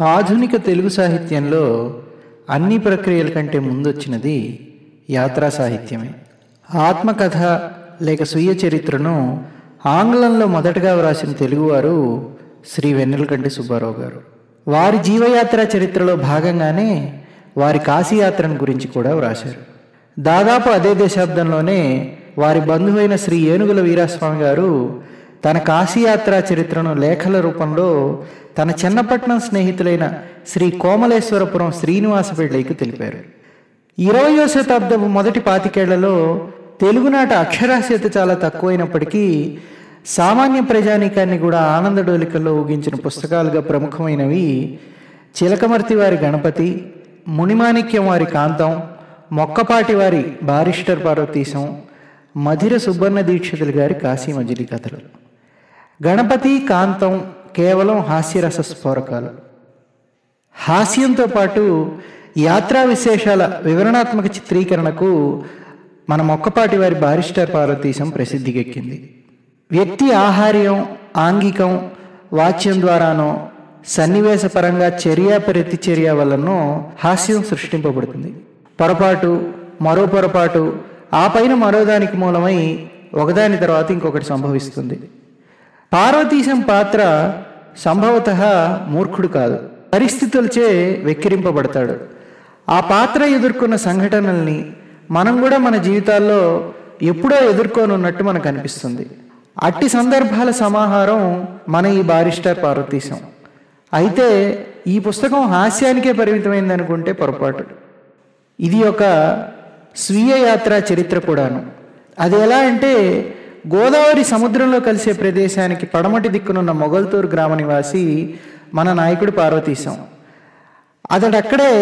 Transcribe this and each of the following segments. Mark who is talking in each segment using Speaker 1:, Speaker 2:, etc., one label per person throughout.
Speaker 1: ఆధునిక తెలుగు సాహిత్యంలో అన్ని ప్రక్రియల కంటే ముందొచ్చినది యాత్రా సాహిత్యమే. ఆత్మకథ లేక స్వీయ చరిత్రను ఆంగ్లంలో మొదటగా వ్రాసిన తెలుగువారు శ్రీ వెన్నెలకంటి సుబ్బారావు గారు. వారి జీవయాత్ర చరిత్రలో భాగంగానే వారి కాశీయాత్రను గురించి కూడా వ్రాశారు. దాదాపు అదే దశాబ్దంలోనే వారి బంధువైన శ్రీ ఏనుగుల వీరాస్వామి గారు తన కాశీయాత్ర చరిత్రను లేఖల రూపంలో తన చిన్నపట్నం స్నేహితులైన శ్రీ కోమలేశ్వరపురం శ్రీనివాస పిళ్ళైకి తెలిపారు. ఇరవయో శతాబ్దపు మొదటి పాతికేళ్ళలో తెలుగునాట అక్షరాస్యత చాలా తక్కువైనప్పటికీ సామాన్య ప్రజానీకాన్ని కూడా ఆనందడోలికల్లో ఊగించిన పుస్తకాలుగా ప్రముఖమైనవి చిలకమర్తి వారి గణపతి మునిమాణిక్యం వారి కాంతం మొక్కపాటి వారి బారిస్టర్ పార్వతీశం మధిర సుబ్బన్న దీక్షితులు గారి కాశీ మజిలీ కథలు. గణపతి కాంతం కేవలం హాస్యరస స్ఫోరకాలు. హాస్యంతో పాటు యాత్రా విశేషాల వివరణాత్మక చిత్రీకరణకు మన మొక్కపాటి వారి బారిస్టర్ పార్వతీశం ప్రసిద్ధికెక్కింది. వ్యక్తి ఆహార్యం ఆంగికం వాచ్యం ద్వారానో సన్నివేశపరంగా చర్య ప్రతిచర్య వలనో హాస్యం సృష్టింపబడుతుంది. పొరపాటు మరో పొరపాటు ఆ పైన మరోదానికి మూలమై ఒకదాని తర్వాత ఇంకొకటి సంభవిస్తుంది. పార్వతీశం పాత్ర సంభవత మూర్ఖుడు కాదు. పరిస్థితులచే వెక్కిరింపబడతాడు. ఆ పాత్ర ఎదుర్కొన్న సంఘటనల్ని మనం కూడా మన జీవితాల్లో ఎప్పుడో ఎదుర్కొనున్నట్టు మనకు అనిపిస్తుంది. అట్టి సందర్భాల సమాహారం మన ఈ బారిస్టర్ పార్వతీశం. అయితే ఈ పుస్తకం హాస్యానికే పరిమితమైంది అనుకుంటే పొరపాటు. ఇది ఒక స్వీయ యాత్ర చరిత్ర కూడాను. అది ఎలా అంటే గోదావరి సముద్రంలో కలిసే ప్రదేశానికి పడమటి దిక్కునున్న మొగల్తూరు గ్రామ నివాసి మన నాయకుడు పార్వతీశం. అతడు అక్కడే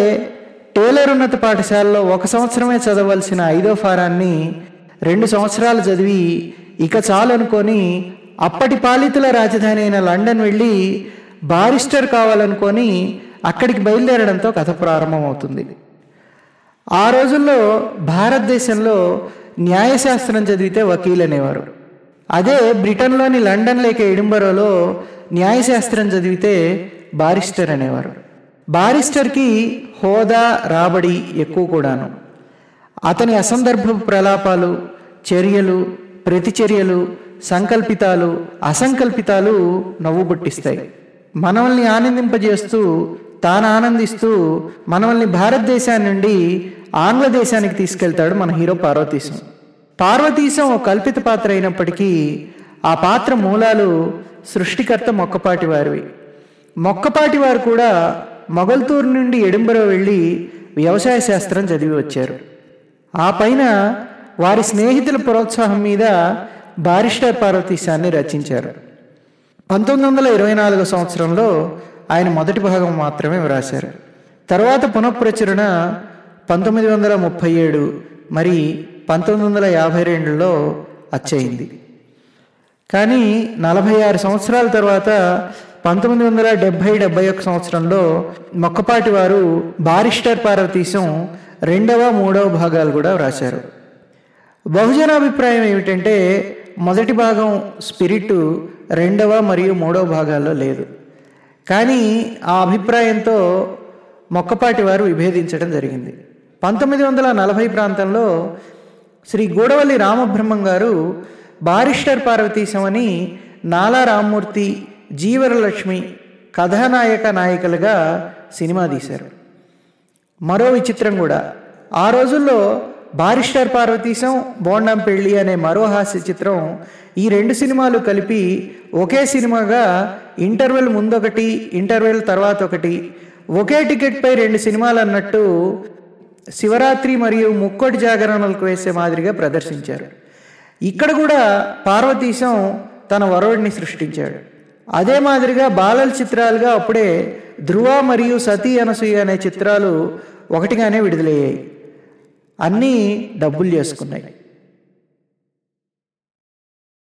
Speaker 1: టేలర్ ఉన్నత పాఠశాలలో ఒక సంవత్సరమే చదవలసిన ఐదో ఫారాన్ని రెండు సంవత్సరాలు చదివి ఇక చాలు అనుకొని అప్పటి పాలితుల రాజధాని అయిన లండన్ వెళ్ళి బారిస్టర్ కావాలనుకొని అక్కడికి బయలుదేరడంతో కథ ప్రారంభమవుతుంది. ఆ రోజుల్లో భారతదేశంలో న్యాయశాస్త్రం చదివితే వకీల్ అనేవారు అదే బ్రిటన్లోని లండన్ లేక ఎడింబరోలో న్యాయశాస్త్రం చదివితే బారిస్టర్ అనేవారు. బారిస్టర్కి హోదా రాబడి ఎక్కువ కూడాను. అతని అసందర్భ ప్రలాపాలు చర్యలు ప్రతిచర్యలు సంకల్పితాలు అసంకల్పితాలు నవ్వు పుట్టిస్తాయి మనల్ని ఆనందింపజేస్తూ తాను ఆనందిస్తూ మనల్ని భారతదేశాన్ని నుండి ఆంగ్లదేశానికి తీసుకెళ్తాడు మన హీరో పార్వతీశం. పార్వతీశం ఒక కల్పిత పాత్ర అయినప్పటికీ ఆ పాత్ర మూలాలు సృష్టికర్త మొక్కపాటి వారివి మొక్కపాటి వారు కూడా మొగల్తూరు నుండి ఎడింబరో వెళ్ళి వ్యవసాయ శాస్త్రం చదివి వచ్చారు. ఆ పైన వారి స్నేహితుల ప్రోత్సాహం మీద బారిస్టర్ పార్వతీశాన్ని రచించారు. పంతొమ్మిది వందల ఇరవై నాలుగో సంవత్సరంలో ఆయన మొదటి భాగం మాత్రమే వ్రాశారు. తర్వాత పునఃప్రచురణ పంతొమ్మిది వందల ముప్పై ఏడు మరి పంతొమ్మిది వందల యాభై రెండులో అచ్చయింది. కానీ నలభై ఆరు సంవత్సరాల తర్వాత పంతొమ్మిది వందల డెబ్భై డెబ్బై ఒక సంవత్సరంలో మొక్కపాటి వారు బారిస్టర్ పార్వతీశం రెండవ మూడవ భాగాలు కూడా వ్రాశారు. బహుజన అభిప్రాయం ఏమిటంటే మొదటి భాగం స్పిరిట్ రెండవ మరియు మూడవ భాగాల్లో లేదు. కానీ ఆ అభిప్రాయంతో మొక్కపాటి వారు విభేదించడం జరిగింది. పంతొమ్మిది వందల నలభై ప్రాంతంలో శ్రీ గూడవల్లి రామబ్రహ్మం గారు బారిస్టర్ పార్వతీశం అని నాలా రామ్మూర్తి జీవరలక్ష్మి కథానాయక నాయకులుగా సినిమా తీశారు. మరో విచిత్రం కూడా. ఆ రోజుల్లో బారిస్టర్ పార్వతీశం బోండం పెళ్ళి అనే మరో హాస్య చిత్రం ఈ రెండు సినిమాలు కలిపి ఒకే సినిమాగా ఇంటర్వెల్ ముందొకటి ఇంటర్వెల్ తర్వాత ఒకటి ఒకే టికెట్పై రెండు సినిమాలు అన్నట్టు శివరాత్రి మరియు ముక్కోటి జాగరణలకు వేసే మాదిరిగా ప్రదర్శించారు. ఇక్కడ కూడా పార్వతీశం తన వరుడిని సృష్టించాడు. అదే మాదిరిగా బాలల చిత్రాలుగా అప్పుడే ధ్రువ మరియు సతీ అనసూయ అనే చిత్రాలు ఒకటిగానే విడుదలయ్యాయి. అన్నీ డబ్బులు చేసుకున్నాయి.